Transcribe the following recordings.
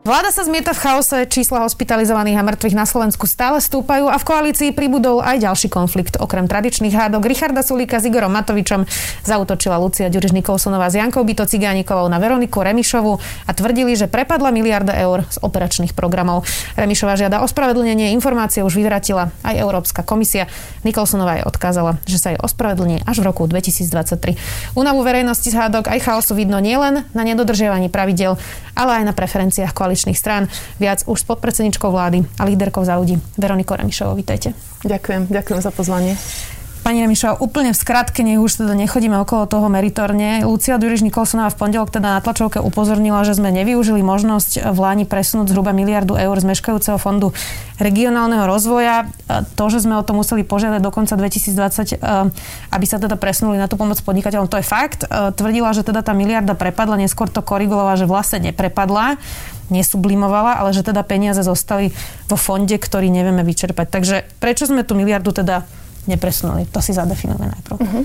Vláda sa zmieta v chaose, čísla hospitalizovaných a mŕtvych na Slovensku stále stúpajú a v koalícii pribudol aj ďalší konflikt. Okrem tradičných hádok Richarda Sulíka s Igorom Matovičom zautočila Lucia Ďuriš Nikolsonová s Jankou Byto Cigánikovou na Veroniku Remišovu a tvrdili, že prepadla miliarda eur z operačných programov. Remišová žiada ospravedlnenie, informácie už vyvratila aj Európska komisia. Nikolsonová jej odkázala, že sa jej ospravedlní až v roku 2023. Únavu verejnosti z hádok aj chaosu vidno nielen na nedodržiavaní pravidel, ale aj na preferenciách koaličných strán. Viac už s podpredsedničkou vlády a líderkou za ľudí. Veroniko Remišovou, vítajte. Ďakujem, ďakujem za pozvanie. Pani Remišová, úplne v skratke, nech už teda nechodíme okolo toho meritorne. Lucia Duriš Nikolsonová v pondelok teda na tlačovke upozornila, že sme nevyužili možnosť v Láni presunúť zhruba miliardu eur z meškajúceho fondu regionálneho rozvoja. To, že sme o to museli požiadať do konca 2020, aby sa teda presunuli na tú pomoc podnikateľom, to je fakt. Tvrdila, že teda tá miliarda prepadla, neskôr to korigovala, že vlastne neprepadla nesublimovala, ale že teda peniaze zostali vo fonde, ktorý nevieme vyčerpať. Takže prečo sme tú miliardu teda nepresunuli? To si zadefinujeme najprv. Uh-huh.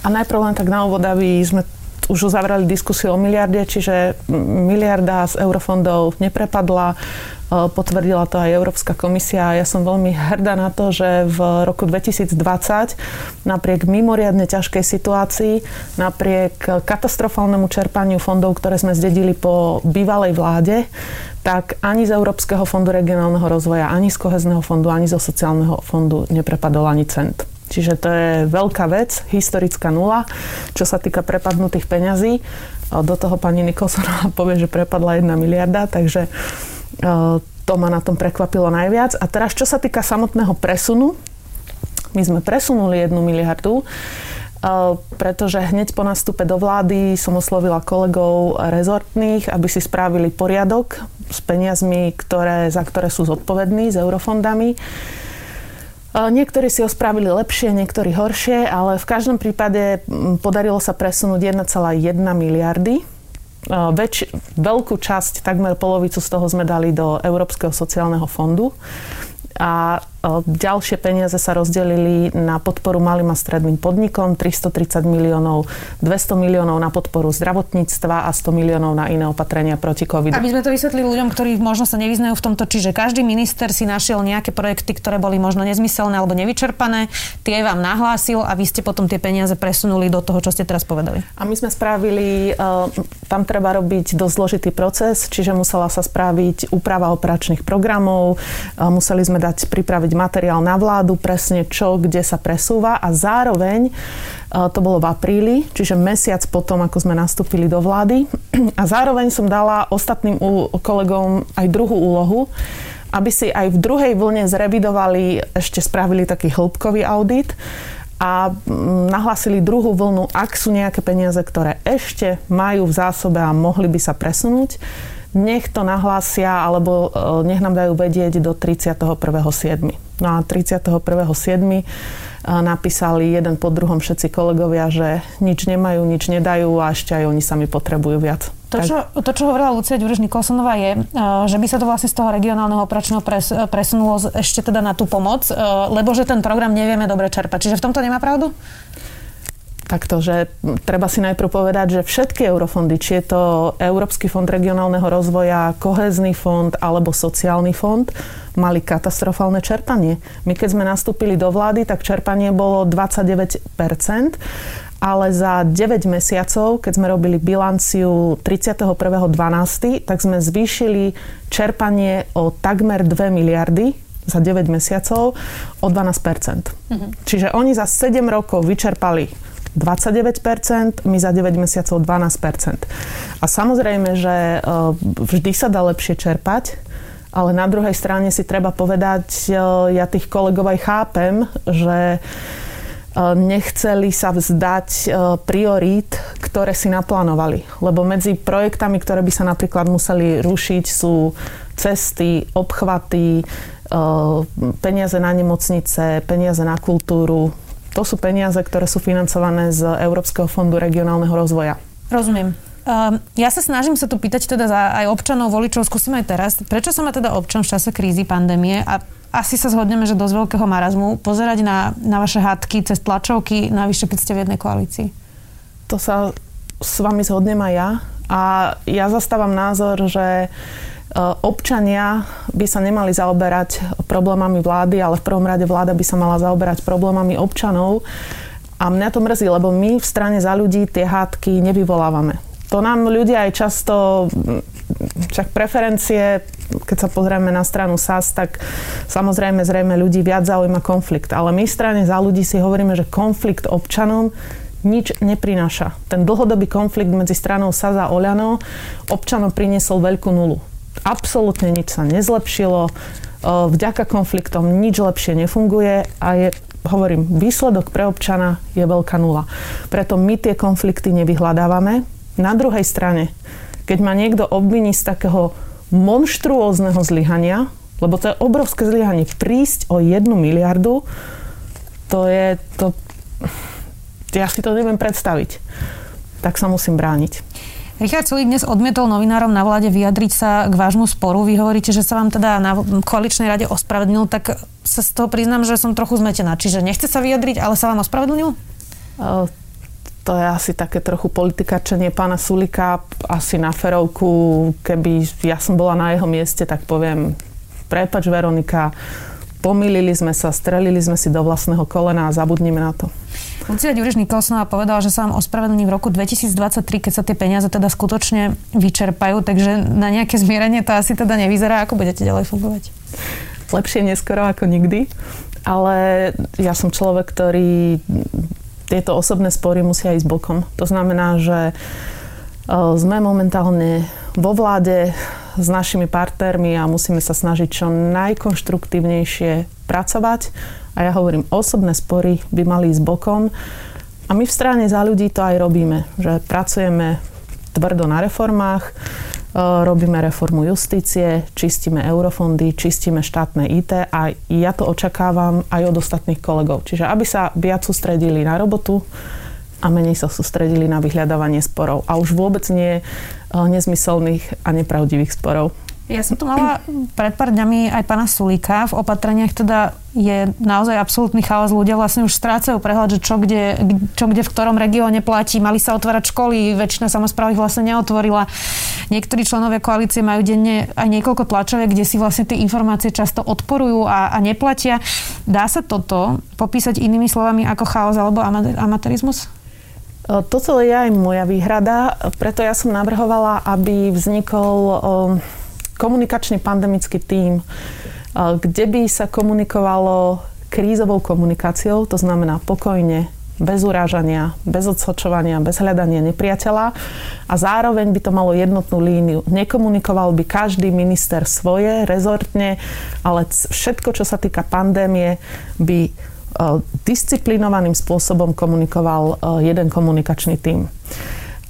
A najprv len tak na úvod, aby sme už uzavrali diskusiu o miliarde, čiže miliarda z eurofondov neprepadla. E, potvrdila to aj Európska komisia. Ja som veľmi hrdá na to, že v roku 2020 napriek mimoriadne ťažkej situácii, napriek katastrofálnemu čerpaniu fondov, ktoré sme zdedili po bývalej vláde, tak ani z Európskeho fondu regionálneho rozvoja, ani z kohezného fondu, ani zo sociálneho fondu neprepadol ani cent. Čiže to je veľká vec, historická nula, čo sa týka prepadnutých peňazí. Do toho pani Nikolsonová povie, že prepadla jedna miliarda, takže to ma na tom prekvapilo najviac. A teraz, čo sa týka samotného presunu, my sme presunuli jednu miliardu, pretože hneď po nastupe do vlády som oslovila kolegov rezortných, aby si spravili poriadok s peniazmi, ktoré, za ktoré sú zodpovední, s eurofondami. Niektorí si ho spravili lepšie, niektorí horšie, ale v každom prípade podarilo sa presunúť 1,1 miliardy. Väč, veľkú časť, takmer polovicu z toho sme dali do Európskeho sociálneho fondu. A Ďalšie peniaze sa rozdelili na podporu malým a stredným podnikom, 330 miliónov, 200 miliónov na podporu zdravotníctva a 100 miliónov na iné opatrenia proti covidu. Aby sme to vysvetlili ľuďom, ktorí možno sa nevyznajú v tomto, čiže každý minister si našiel nejaké projekty, ktoré boli možno nezmyselné alebo nevyčerpané, tie vám nahlásil a vy ste potom tie peniaze presunuli do toho, čo ste teraz povedali. A my sme spravili, e, tam treba robiť dosť zložitý proces, čiže musela sa spraviť úprava operačných programov, museli sme dať pripraviť pripraviť materiál na vládu, presne čo, kde sa presúva a zároveň e, to bolo v apríli, čiže mesiac potom, ako sme nastúpili do vlády. A zároveň som dala ostatným kolegom aj druhú úlohu, aby si aj v druhej vlne zrevidovali, ešte spravili taký hĺbkový audit a nahlasili druhú vlnu, ak sú nejaké peniaze, ktoré ešte majú v zásobe a mohli by sa presunúť nech to nahlásia alebo e, nech nám dajú vedieť do 31.7. No a 31.7. E, napísali jeden po druhom všetci kolegovia, že nič nemajú, nič nedajú a ešte aj oni sami potrebujú viac. To, čo, to, čo hovorila Lucia Ďuriš Nikolsonová je, e, že by sa to vlastne z toho regionálneho operačného pres, presunulo ešte teda na tú pomoc, lebo že ten program nevieme dobre čerpať. Čiže v tomto nemá pravdu? Takto, že treba si najprv povedať, že všetky eurofondy, či je to Európsky fond regionálneho rozvoja, kohezný fond alebo sociálny fond, mali katastrofálne čerpanie. My keď sme nastúpili do vlády, tak čerpanie bolo 29%, ale za 9 mesiacov, keď sme robili bilanciu 31.12., tak sme zvýšili čerpanie o takmer 2 miliardy za 9 mesiacov o 12%. Mm-hmm. Čiže oni za 7 rokov vyčerpali 29%, my za 9 mesiacov 12%. A samozrejme, že e, vždy sa dá lepšie čerpať, ale na druhej strane si treba povedať, e, ja tých kolegov aj chápem, že e, nechceli sa vzdať priorít, ktoré si naplánovali. Lebo medzi projektami, ktoré by sa napríklad museli rušiť, sú cesty, obchvaty, peniaze na nemocnice, peniaze na kultúru, to sú peniaze, ktoré sú financované z Európskeho fondu regionálneho rozvoja. Rozumiem. Um, ja sa snažím sa tu pýtať teda za aj občanov, voličov, skúsim aj teraz. Prečo sa má teda občan v čase krízy, pandémie a asi sa zhodneme, že dosť veľkého marazmu pozerať na, na vaše hádky cez tlačovky, navyše keď ste v jednej koalícii? To sa s vami zhodnem aj ja. A ja zastávam názor, že e, občania by sa nemali zaoberať problémami vlády, ale v prvom rade vláda by sa mala zaoberať problémami občanov. A mňa to mrzí, lebo my v strane za ľudí tie hádky nevyvolávame. To nám ľudia aj často, však preferencie, keď sa pozrieme na stranu SAS, tak samozrejme zrejme ľudí viac zaujíma konflikt. Ale my v strane za ľudí si hovoríme, že konflikt občanom nič neprináša. Ten dlhodobý konflikt medzi stranou SAS a Oľano občanom priniesol veľkú nulu. Absolútne nič sa nezlepšilo, vďaka konfliktom nič lepšie nefunguje a je hovorím, výsledok pre občana je veľká nula. Preto my tie konflikty nevyhľadávame, na druhej strane, keď ma niekto obviní z takého monštruózneho zlyhania, lebo to je obrovské zlyhanie, prísť o jednu miliardu, to je, to, ja si to neviem predstaviť. Tak sa musím brániť. Richard Sulík dnes odmietol novinárom na vláde vyjadriť sa k vášmu sporu. Vy hovoríte, že sa vám teda na koaličnej rade ospravedlnil, tak sa z toho priznám, že som trochu zmetená. Čiže nechce sa vyjadriť, ale sa vám ospravedlnil? to je asi také trochu politikačenie pána Sulika, asi na ferovku, keby ja som bola na jeho mieste, tak poviem, prepač Veronika, pomýlili sme sa, strelili sme si do vlastného kolena a zabudnime na to. Lucia Ďuriš Nikolsonová povedala, že sa vám ospravedlní v roku 2023, keď sa tie peniaze teda skutočne vyčerpajú, takže na nejaké zmierenie to asi teda nevyzerá. Ako budete ďalej fungovať? Lepšie neskoro ako nikdy, ale ja som človek, ktorý tieto osobné spory musia ísť bokom. To znamená, že sme momentálne vo vláde s našimi partnermi a musíme sa snažiť čo najkonštruktívnejšie pracovať. A ja hovorím, osobné spory by mali ísť bokom. A my v strane za ľudí to aj robíme, že pracujeme tvrdo na reformách, robíme reformu justície, čistíme eurofondy, čistíme štátne IT a ja to očakávam aj od ostatných kolegov. Čiže aby sa viac sústredili na robotu a menej sa sústredili na vyhľadávanie sporov. A už vôbec nie eh, nezmyselných a nepravdivých sporov. Ja som tu mala pred pár dňami aj pána Sulíka. V opatreniach teda je naozaj absolútny chaos. Ľudia vlastne už strácajú prehľad, že čo kde, čo kde v ktorom regióne platí. Mali sa otvárať školy, väčšina samozpráv ich vlastne neotvorila. Niektorí členovia koalície majú denne aj niekoľko tlačoviek, kde si vlastne tie informácie často odporujú a, a neplatia. Dá sa toto popísať inými slovami ako chaos alebo amatérizmus? Toto je aj moja výhrada, preto ja som navrhovala, aby vznikol komunikačný pandemický tím, kde by sa komunikovalo krízovou komunikáciou, to znamená pokojne, bez urážania, bez odsočovania, bez hľadania nepriateľa a zároveň by to malo jednotnú líniu. Nekomunikoval by každý minister svoje rezortne, ale všetko, čo sa týka pandémie, by disciplinovaným spôsobom komunikoval jeden komunikačný tím.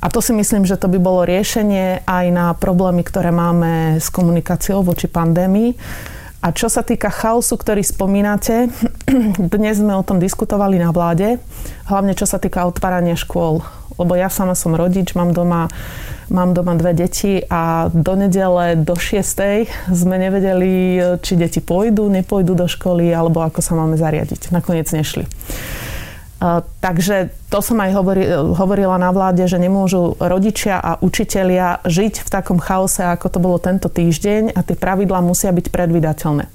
A to si myslím, že to by bolo riešenie aj na problémy, ktoré máme s komunikáciou voči pandémii. A čo sa týka chaosu, ktorý spomínate, dnes sme o tom diskutovali na vláde, hlavne čo sa týka otvárania škôl. Lebo ja sama som rodič, mám doma, mám doma dve deti a do nedele do 6. sme nevedeli, či deti pôjdu, nepôjdu do školy, alebo ako sa máme zariadiť. Nakoniec nešli. Takže to som aj hovorila na vláde, že nemôžu rodičia a učitelia žiť v takom chaose, ako to bolo tento týždeň a tie pravidlá musia byť predvydateľné.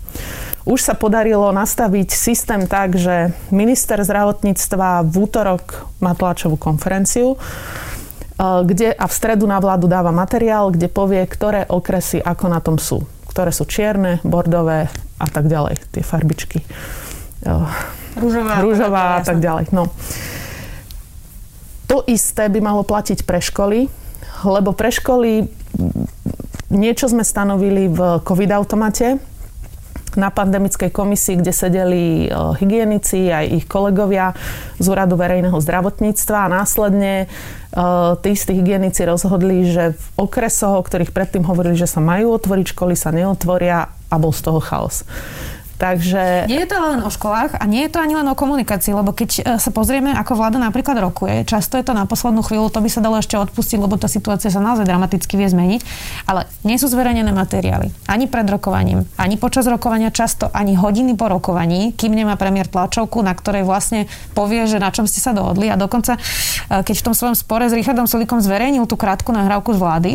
Už sa podarilo nastaviť systém tak, že minister zdravotníctva v útorok má tlačovú konferenciu, kde a v stredu na vládu dáva materiál, kde povie, ktoré okresy ako na tom sú. Ktoré sú čierne, bordové a tak ďalej, tie farbičky Rúžová, rúžová a tak ďalej. No. To isté by malo platiť pre školy, lebo pre školy niečo sme stanovili v COVID-automate, na pandemickej komisii, kde sedeli e, hygienici aj ich kolegovia z Úradu verejného zdravotníctva a následne e, tí istí hygienici rozhodli, že v okresoch, o ktorých predtým hovorili, že sa majú otvoriť školy, sa neotvoria a bol z toho chaos. Takže... Nie je to len o školách a nie je to ani len o komunikácii, lebo keď e, sa pozrieme, ako vláda napríklad rokuje, často je to na poslednú chvíľu, to by sa dalo ešte odpustiť, lebo tá situácia sa naozaj dramaticky vie zmeniť, ale nie sú zverejnené materiály. Ani pred rokovaním, ani počas rokovania, často ani hodiny po rokovaní, kým nemá premiér tlačovku, na ktorej vlastne povie, že na čom ste sa dohodli. A dokonca, e, keď v tom svojom spore s Richardom Sulikom zverejnil tú krátku nahrávku z vlády,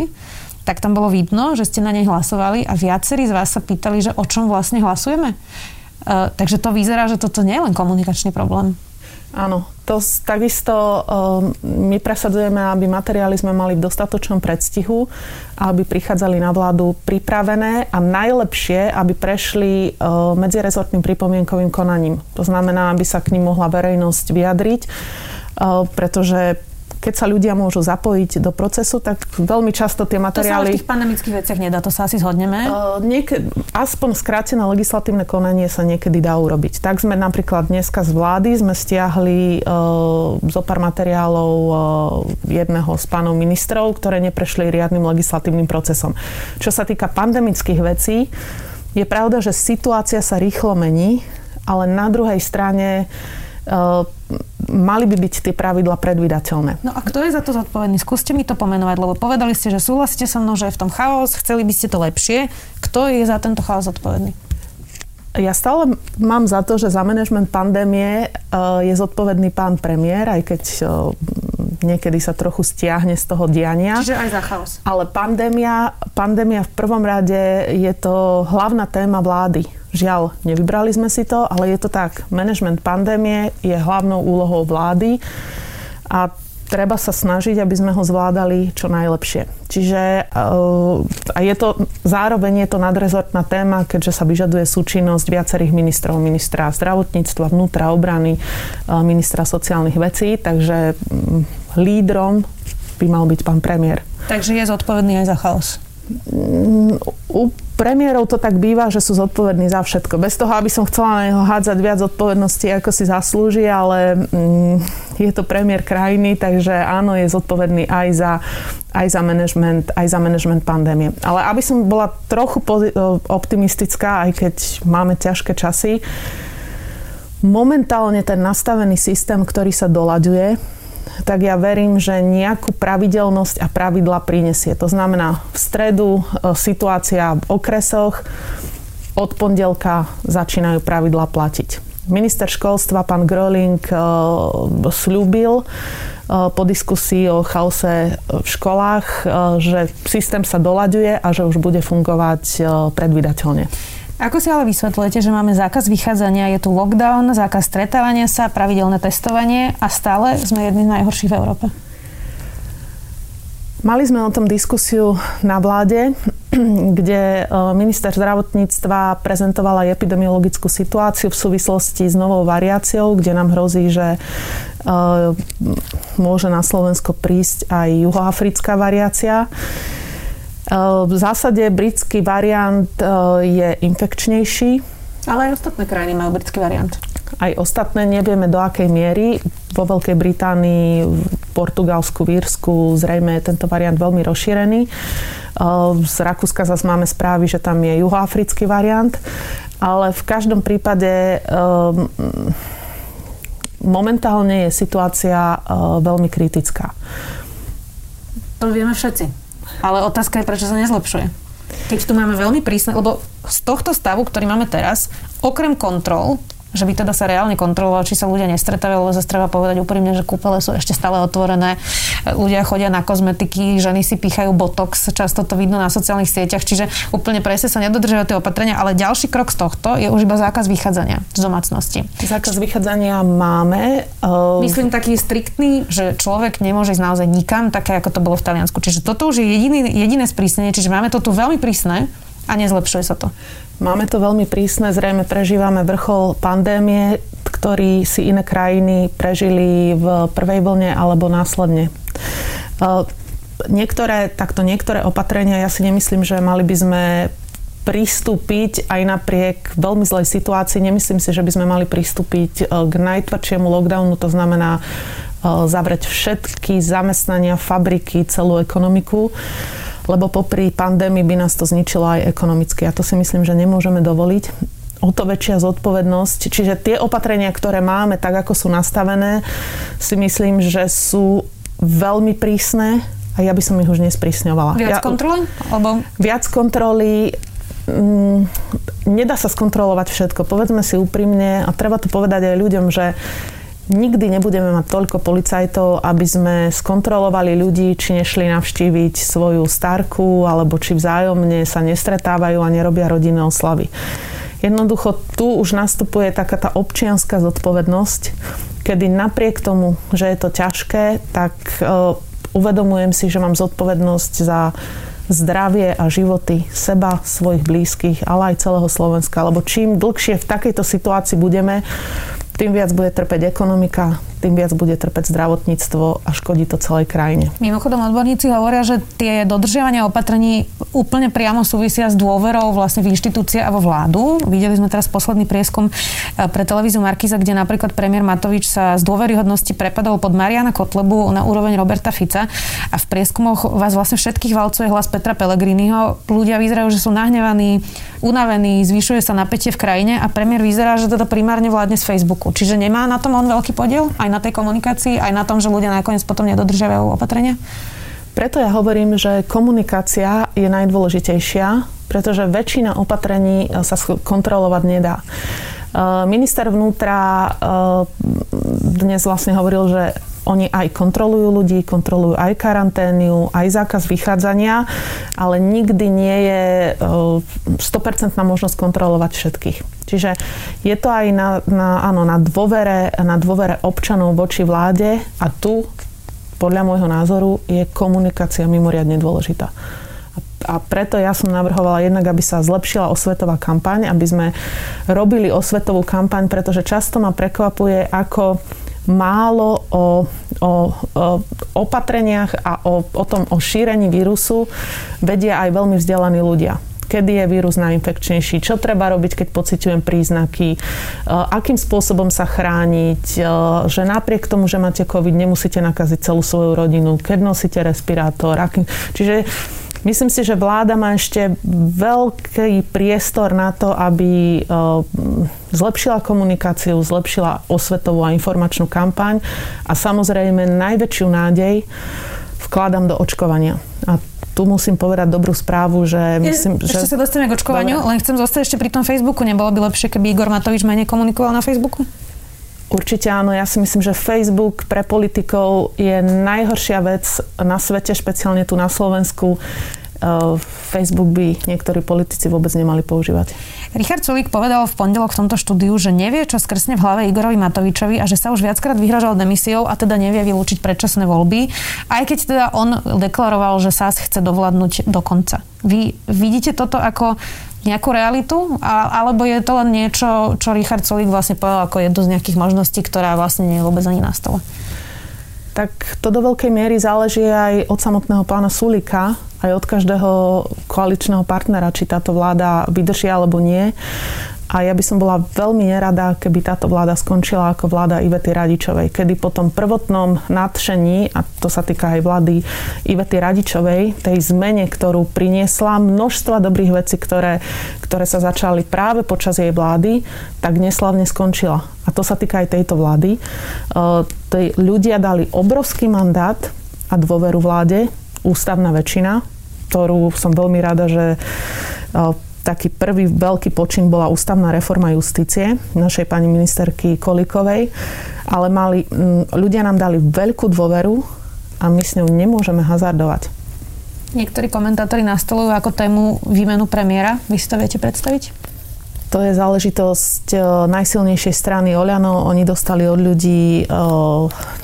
tak tam bolo vidno, že ste na nej hlasovali a viacerí z vás sa pýtali, že o čom vlastne hlasujeme. Uh, takže to vyzerá, že toto nie je len komunikačný problém. Áno, to takisto uh, my presadzujeme, aby materiály sme mali v dostatočnom predstihu aby prichádzali na vládu pripravené a najlepšie, aby prešli uh, medzirezortným pripomienkovým konaním. To znamená, aby sa k ním mohla verejnosť vyjadriť, uh, pretože keď sa ľudia môžu zapojiť do procesu, tak veľmi často tie materiály... To sa v tých pandemických veciach nedá, to sa asi zhodneme? Uh, nieke, aspoň skrátené legislatívne konanie sa niekedy dá urobiť. Tak sme napríklad dneska z vlády sme stiahli uh, zo pár materiálov uh, jedného z pánov ministrov, ktoré neprešli riadnym legislatívnym procesom. Čo sa týka pandemických vecí, je pravda, že situácia sa rýchlo mení, ale na druhej strane uh, mali by byť tie pravidla predvydateľné. No a kto je za to zodpovedný? Skúste mi to pomenovať, lebo povedali ste, že súhlasíte so mnou, že je v tom chaos, chceli by ste to lepšie. Kto je za tento chaos zodpovedný? Ja stále mám za to, že za manažment pandémie e, je zodpovedný pán premiér, aj keď e, niekedy sa trochu stiahne z toho diania. Čiže aj za chaos. Ale pandémia, pandémia v prvom rade je to hlavná téma vlády Žiaľ, nevybrali sme si to, ale je to tak. Management pandémie je hlavnou úlohou vlády a treba sa snažiť, aby sme ho zvládali čo najlepšie. Čiže eh, a je to, zároveň je to nadrezortná téma, keďže sa vyžaduje súčinnosť viacerých ministrov, ministra zdravotníctva, vnútra, obrany, eh, ministra sociálnych vecí, takže mm, lídrom by mal byť pán premiér. Takže je zodpovedný aj za chaos. Mm, premiérov to tak býva, že sú zodpovední za všetko. Bez toho, aby som chcela na neho hádzať viac zodpovednosti, ako si zaslúži, ale mm, je to premiér krajiny, takže áno, je zodpovedný aj za, aj za management, aj za management pandémie. Ale aby som bola trochu optimistická, aj keď máme ťažké časy, momentálne ten nastavený systém, ktorý sa doľaďuje, tak ja verím, že nejakú pravidelnosť a pravidla prinesie. To znamená, v stredu e, situácia v okresoch, od pondelka začínajú pravidla platiť. Minister školstva, pán Gröling, e, slúbil e, po diskusii o chaose v školách, že systém sa doľaďuje a že už bude fungovať predvydateľne. Ako si ale vysvetľujete, že máme zákaz vychádzania, je tu lockdown, zákaz stretávania sa, pravidelné testovanie a stále sme jedni z najhorších v Európe? Mali sme o tom diskusiu na vláde, kde e, minister zdravotníctva prezentovala epidemiologickú situáciu v súvislosti s novou variáciou, kde nám hrozí, že e, môže na Slovensko prísť aj juhoafrická variácia. V zásade britský variant e, je infekčnejší. Ale aj ostatné krajiny majú britský variant. Aj ostatné nevieme do akej miery. Vo Veľkej Británii, Portugalsku, Vírsku zrejme je tento variant veľmi rozšírený. E, z Rakúska zase máme správy, že tam je juhoafrický variant. Ale v každom prípade momentálne je situácia veľmi kritická. To vieme všetci. Ale otázka je, prečo sa nezlepšuje. Keď tu máme veľmi prísne, lebo z tohto stavu, ktorý máme teraz, okrem kontrol, že by teda sa reálne kontrolovalo, či sa ľudia nestretávajú, lebo zase treba povedať úprimne, že kúpele sú ešte stále otvorené, ľudia chodia na kozmetiky, ženy si pýchajú botox, často to vidno na sociálnych sieťach, čiže úplne presne sa nedodržiavajú tie opatrenia, ale ďalší krok z tohto je už iba zákaz vychádzania z domácnosti. Zákaz vychádzania máme. Uh... Myslím taký striktný, že človek nemôže ísť naozaj nikam, také ako to bolo v Taliansku. Čiže toto už je jediný, jediné sprísnenie, čiže máme to tu veľmi prísne a nezlepšuje sa to. Máme to veľmi prísne, zrejme prežívame vrchol pandémie, ktorý si iné krajiny prežili v prvej vlne alebo následne. E, niektoré, takto niektoré opatrenia, ja si nemyslím, že mali by sme pristúpiť aj napriek veľmi zlej situácii. Nemyslím si, že by sme mali pristúpiť e, k najtvrdšiemu lockdownu, to znamená e, zavrieť všetky zamestnania, fabriky, celú ekonomiku lebo popri pandémii by nás to zničilo aj ekonomicky a to si myslím, že nemôžeme dovoliť. o to väčšia zodpovednosť. Čiže tie opatrenia, ktoré máme, tak ako sú nastavené, si myslím, že sú veľmi prísne a ja by som ich už nesprísňovala. Viac ja, kontroly? Alebo... Viac kontroly mm, nedá sa skontrolovať všetko. Povedzme si úprimne a treba to povedať aj ľuďom, že nikdy nebudeme mať toľko policajtov, aby sme skontrolovali ľudí, či nešli navštíviť svoju starku, alebo či vzájomne sa nestretávajú a nerobia rodinné oslavy. Jednoducho tu už nastupuje taká tá občianská zodpovednosť, kedy napriek tomu, že je to ťažké, tak uh, uvedomujem si, že mám zodpovednosť za zdravie a životy seba, svojich blízkych, ale aj celého Slovenska. Lebo čím dlhšie v takejto situácii budeme, tým viac bude trpeť ekonomika, tým viac bude trpeť zdravotníctvo a škodí to celej krajine. Mimochodom odborníci hovoria, že tie dodržiavania opatrení úplne priamo súvisia s dôverou vlastne v inštitúcie a vo vládu. Videli sme teraz posledný prieskum e, pre televíziu Markiza, kde napríklad premiér Matovič sa z dôveryhodnosti prepadol pod Mariana Kotlebu na úroveň Roberta Fica a v prieskumoch vás vlastne všetkých valcuje hlas Petra Pellegriniho. Ľudia vyzerajú, že sú nahnevaní, unavení, zvyšuje sa napätie v krajine a premiér vyzerá, že toto primárne vládne z Facebooku. Čiže nemá na tom on veľký podiel? Aj na tej komunikácii? Aj na tom, že ľudia nakoniec potom nedodržiavajú opatrenia? Preto ja hovorím, že komunikácia je najdôležitejšia, pretože väčšina opatrení e, sa kontrolovať nedá. E, minister vnútra e, dnes vlastne hovoril, že oni aj kontrolujú ľudí, kontrolujú aj karanténiu, aj zákaz vychádzania, ale nikdy nie je 100% možnosť kontrolovať všetkých. Čiže je to aj na, na, áno, na, dôvere, na dôvere občanov voči vláde a tu, podľa môjho názoru, je komunikácia mimoriadne dôležitá. A preto ja som navrhovala jednak, aby sa zlepšila osvetová kampaň, aby sme robili osvetovú kampaň, pretože často ma prekvapuje, ako málo o, o, o opatreniach a o, o tom o šírení vírusu vedia aj veľmi vzdelaní ľudia kedy je vírus najinfekčnejší, čo treba robiť, keď pociťujem príznaky, e, akým spôsobom sa chrániť, e, že napriek tomu, že máte COVID, nemusíte nakaziť celú svoju rodinu, keď nosíte respirátor. Akým... Čiže Myslím si, že vláda má ešte veľký priestor na to, aby e, zlepšila komunikáciu, zlepšila osvetovú a informačnú kampaň a samozrejme najväčšiu nádej vkladám do očkovania. A tu musím povedať dobrú správu, že myslím, ešte že... sa dostaneme k očkovaniu, Dobre. len chcem zostať ešte pri tom Facebooku. Nebolo by lepšie, keby Igor Matovič menej komunikoval na Facebooku? Určite áno, ja si myslím, že Facebook pre politikov je najhoršia vec na svete, špeciálne tu na Slovensku. Ehm, Facebook by niektorí politici vôbec nemali používať. Richard Sulík povedal v pondelok v tomto štúdiu, že nevie, čo skrsne v hlave Igorovi Matovičovi a že sa už viackrát vyhražal demisiou a teda nevie vylúčiť predčasné voľby, aj keď teda on deklaroval, že SAS chce dovládnuť do konca. Vy vidíte toto ako nejakú realitu? Alebo je to len niečo, čo Richard Sulík vlastne povedal ako jednu z nejakých možností, ktorá vlastne nie je vôbec ani na stole? Tak to do veľkej miery záleží aj od samotného pána Sulika, aj od každého koaličného partnera, či táto vláda vydrží alebo nie. A ja by som bola veľmi nerada, keby táto vláda skončila ako vláda Ivety Radičovej, kedy po tom prvotnom nadšení, a to sa týka aj vlády Ivety Radičovej, tej zmene, ktorú priniesla množstva dobrých vecí, ktoré, ktoré sa začali práve počas jej vlády, tak neslavne skončila. A to sa týka aj tejto vlády. Tej ľudia dali obrovský mandát a dôveru vláde, ústavná väčšina, ktorú som veľmi rada, že taký prvý veľký počin bola ústavná reforma justície našej pani ministerky Kolikovej, ale mali, ľudia nám dali veľkú dôveru a my s ňou nemôžeme hazardovať. Niektorí komentátori nastolujú ako tému výmenu premiéra. Vy si to viete predstaviť? To je záležitosť najsilnejšej strany Oľano. Oni dostali od ľudí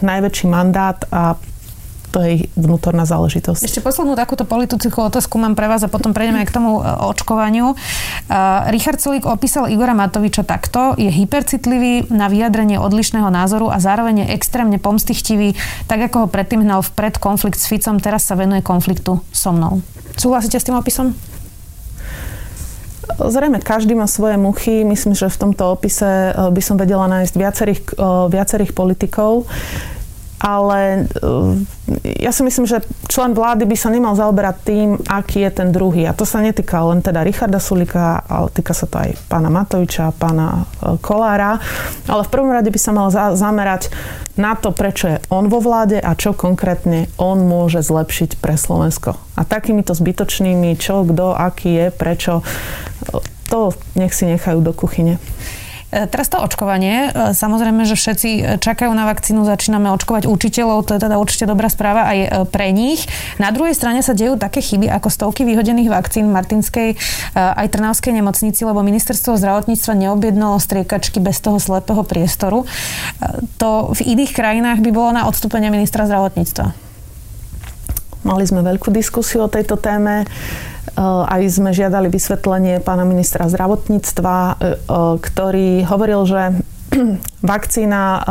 najväčší mandát a to je vnútorná záležitosť. Ešte poslednú takúto politickú otázku mám pre vás a potom prejdeme aj k tomu e, očkovaniu. Uh, Richard Sulík opísal Igora Matoviča takto. Je hypercitlivý na vyjadrenie odlišného názoru a zároveň je extrémne pomstichtivý, tak ako ho predtým hnal vpred konflikt s Ficom, teraz sa venuje konfliktu so mnou. Súhlasíte s tým opisom? Zrejme každý má svoje muchy. Myslím, že v tomto opise e, by som vedela nájsť viacerých, viacerých politikov ale ja si myslím, že člen vlády by sa nemal zaoberať tým, aký je ten druhý. A to sa netýka len teda Richarda Sulika, ale týka sa to aj pána Matoviča, pána e, Kolára. Ale v prvom rade by sa mal za- zamerať na to, prečo je on vo vláde a čo konkrétne on môže zlepšiť pre Slovensko. A takýmito zbytočnými, čo, kto, aký je, prečo, to nech si nechajú do kuchyne. E, teraz to očkovanie. E, samozrejme, že všetci čakajú na vakcínu, začíname očkovať učiteľov, to je teda určite dobrá správa aj e, pre nich. Na druhej strane sa dejú také chyby ako stovky vyhodených vakcín Martinskej aj Trnavskej nemocnici, lebo ministerstvo zdravotníctva neobjednalo striekačky bez toho slepého priestoru. To v iných krajinách by bolo na odstúpenie ministra zdravotníctva. Mali sme veľkú diskusiu o tejto téme. Eh, aj sme žiadali vysvetlenie pána ministra zdravotníctva, eh, eh, ktorý hovoril, že vakcína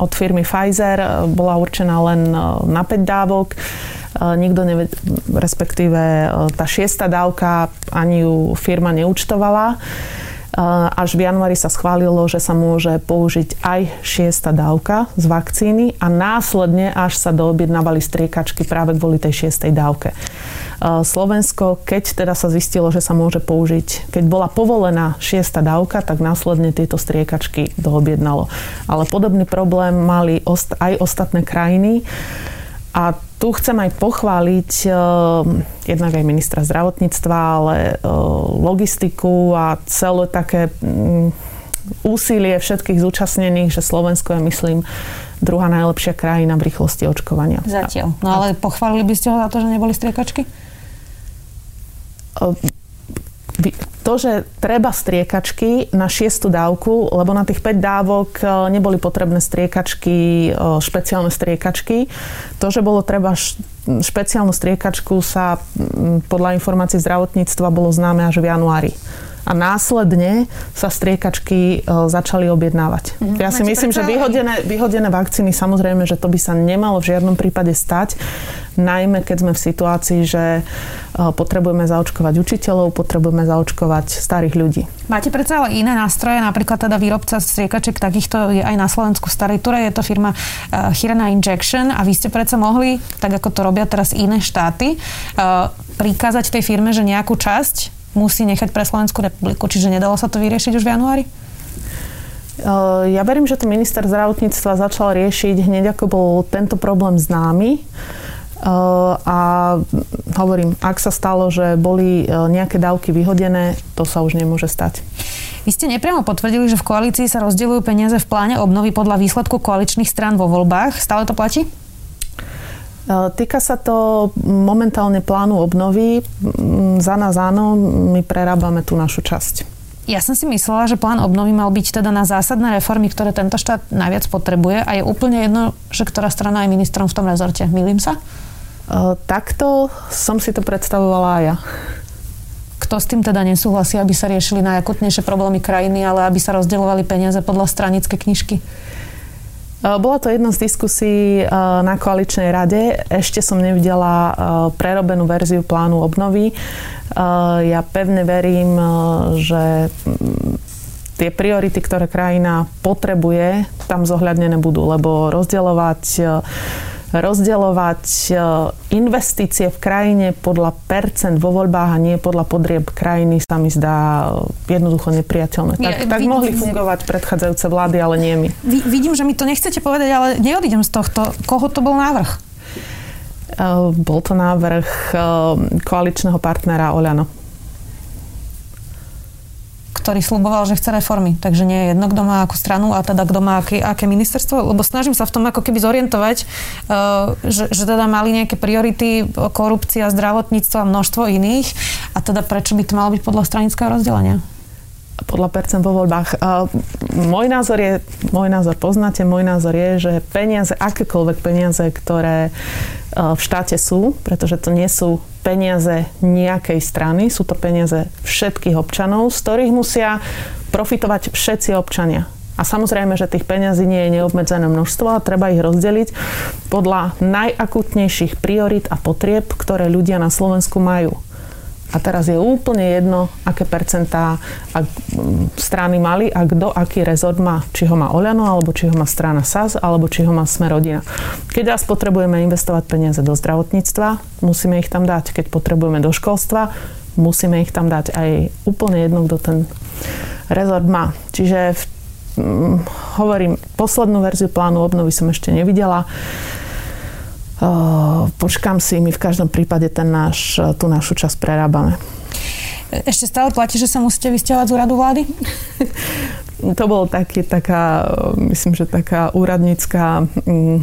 od firmy Pfizer bola určená len na 5 dávok. Nikto nevie, respektíve tá šiesta dávka ani ju firma neúčtovala. Až v januári sa schválilo, že sa môže použiť aj šiesta dávka z vakcíny a následne až sa doobjednávali striekačky práve kvôli tej šiestej dávke. Slovensko, keď teda sa zistilo, že sa môže použiť, keď bola povolená šiesta dávka, tak následne tieto striekačky doobjednalo. Ale podobný problém mali aj ostatné krajiny. A tu chcem aj pochváliť uh, jednak aj ministra zdravotníctva, ale uh, logistiku a celé také um, úsilie všetkých zúčastnených, že Slovensko je, myslím, druhá najlepšia krajina v rýchlosti očkovania. Zatiaľ. No ale pochválili by ste ho za to, že neboli striekačky? To, že treba striekačky na šiestu dávku, lebo na tých 5 dávok e, neboli potrebné striekačky, e, špeciálne striekačky. To, že bolo treba špeciálnu striekačku sa podľa informácií zdravotníctva bolo známe až v januári a následne sa striekačky e, začali objednávať. Mm, ja si myslím, že vyhodené, vyhodené vakcíny samozrejme, že to by sa nemalo v žiadnom prípade stať, najmä keď sme v situácii, že e, potrebujeme zaočkovať učiteľov, potrebujeme zaočkovať starých ľudí. Máte predsa ale iné nástroje, napríklad teda výrobca striekačiek takýchto je aj na Slovensku Starej Ture, je to firma uh, Chirana Injection a vy ste predsa mohli, tak ako to robia teraz iné štáty, uh, prikázať tej firme, že nejakú časť musí nechať pre Slovenskú republiku. Čiže nedalo sa to vyriešiť už v januári? Ja verím, že to minister zdravotníctva začal riešiť hneď ako bol tento problém známy. A hovorím, ak sa stalo, že boli nejaké dávky vyhodené, to sa už nemôže stať. Vy ste nepriamo potvrdili, že v koalícii sa rozdeľujú peniaze v pláne obnovy podľa výsledku koaličných strán vo voľbách. Stále to platí? E, týka sa to momentálne plánu obnovy. Za nás áno, my prerábame tú našu časť. Ja som si myslela, že plán obnovy mal byť teda na zásadné reformy, ktoré tento štát najviac potrebuje a je úplne jedno, že ktorá strana je ministrom v tom rezorte. Milím sa? Takto som si to predstavovala aj ja. Kto s tým teda nesúhlasí, aby sa riešili najakutnejšie problémy krajiny, ale aby sa rozdeľovali peniaze podľa stranické knižky? Bola to jedna z diskusí na koaličnej rade. Ešte som nevidela prerobenú verziu plánu obnovy. Ja pevne verím, že mm, tie priority, ktoré krajina potrebuje, tam zohľadnené budú, lebo rozdeľovať rozdeľovať e, investície v krajine podľa percent vo voľbách a nie podľa podrieb krajiny sa mi zdá e, jednoducho nepriateľné. Tak, ja, tak vidím, mohli fungovať predchádzajúce vlády, ale nie my. Vidím, že mi to nechcete povedať, ale neodídem z tohto. Koho to bol návrh? Uh, bol to návrh koaličného partnera Oľano ktorý sluboval, že chce reformy. Takže nie je jedno, kto má akú stranu a teda kto má aké, aké ministerstvo, lebo snažím sa v tom ako keby zorientovať, uh, že, že teda mali nejaké priority, korupcia, zdravotníctvo a množstvo iných a teda prečo by to malo byť podľa stranického rozdelenia? Podľa percent vo voľbách. Môj názor je, môj názor poznáte, môj názor je, že peniaze, akékoľvek peniaze, ktoré uh, v štáte sú, pretože to nie sú peniaze nejakej strany, sú to peniaze všetkých občanov, z ktorých musia profitovať všetci občania. A samozrejme, že tých peňazí nie je neobmedzené množstvo a treba ich rozdeliť podľa najakutnejších priorit a potrieb, ktoré ľudia na Slovensku majú. A teraz je úplne jedno, aké percentá ak strany mali a kto aký rezort má. Či ho má Oľano, alebo či ho má strana SAS, alebo či ho má Sme rodina. Keď raz potrebujeme investovať peniaze do zdravotníctva, musíme ich tam dať. Keď potrebujeme do školstva, musíme ich tam dať. Aj úplne jedno, kto ten rezort má. Čiže v, hm, hovorím, poslednú verziu plánu obnovy som ešte nevidela. Počkám si, my v každom prípade ten náš, tú našu časť prerábame. Ešte stále platí, že sa musíte vysťahovať z úradu vlády? to bolo taký, taká, myslím, že taká úradnícká mm,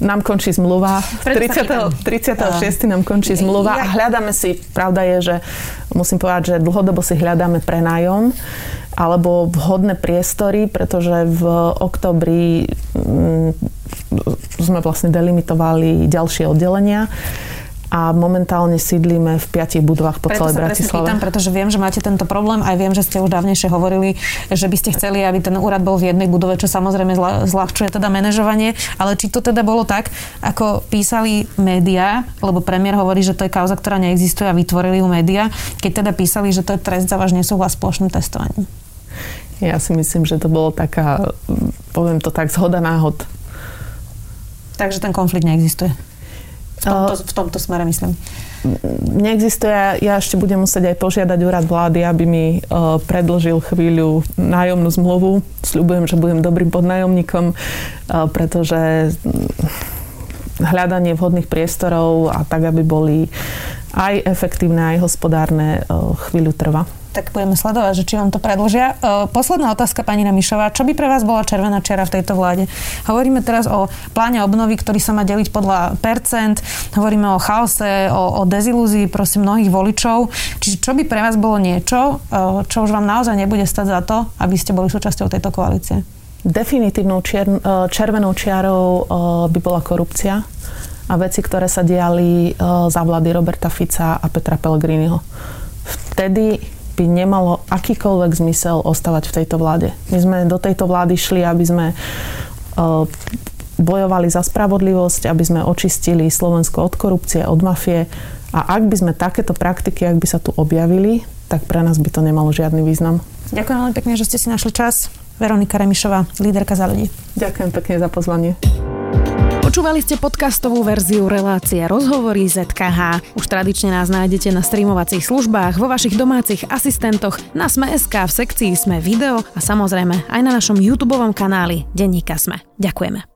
nám končí zmluva. 30. 36. nám končí zmluva a hľadáme si, pravda je, že musím povedať, že dlhodobo si hľadáme prenájom alebo vhodné priestory, pretože v oktobri mm, sme vlastne delimitovali ďalšie oddelenia a momentálne sídlíme v piatich budovách po celej Bratislave. Pýtam, pretože viem, že máte tento problém, aj viem, že ste už dávnejšie hovorili, že by ste chceli, aby ten úrad bol v jednej budove, čo samozrejme zľahčuje teda manažovanie, ale či to teda bolo tak, ako písali médiá, lebo premiér hovorí, že to je kauza, ktorá neexistuje a vytvorili ju médiá, keď teda písali, že to je trest za váš nesúhlas s plošným testovaním. Ja si myslím, že to bolo taká, poviem to tak, zhoda náhod Takže ten konflikt neexistuje. V tomto, v tomto smere myslím. Neexistuje. Ja ešte budem musieť aj požiadať úrad vlády, aby mi uh, predložil chvíľu nájomnú zmluvu. Sľubujem, že budem dobrým podnájomníkom, uh, pretože hľadanie vhodných priestorov a tak, aby boli aj efektívne, aj hospodárne, uh, chvíľu trvá tak budeme sledovať, že či vám to predložia. E, posledná otázka, pani Namišová. Čo by pre vás bola červená čiara v tejto vláde? Hovoríme teraz o pláne obnovy, ktorý sa má deliť podľa percent. Hovoríme o chaose, o, o dezilúzii prosím mnohých voličov. Čiže čo by pre vás bolo niečo, e, čo už vám naozaj nebude stať za to, aby ste boli súčasťou tejto koalície? Definitívnou čier, e, červenou čiarou by bola korupcia a veci, ktoré sa diali za vlády Roberta Fica a Petra Pellegriniho. Vtedy by nemalo akýkoľvek zmysel ostávať v tejto vláde. My sme do tejto vlády šli, aby sme e, bojovali za spravodlivosť, aby sme očistili Slovensko od korupcie, od mafie. A ak by sme takéto praktiky, ak by sa tu objavili, tak pre nás by to nemalo žiadny význam. Ďakujem veľmi pekne, že ste si našli čas. Veronika Remišová, líderka za ľudí. Ďakujem pekne za pozvanie. Počúvali ste podcastovú verziu relácie Rozhovory ZKH. Už tradične nás nájdete na streamovacích službách, vo vašich domácich asistentoch, na Sme.sk, v sekcii Sme video a samozrejme aj na našom YouTube kanáli Denníka Sme. Ďakujeme.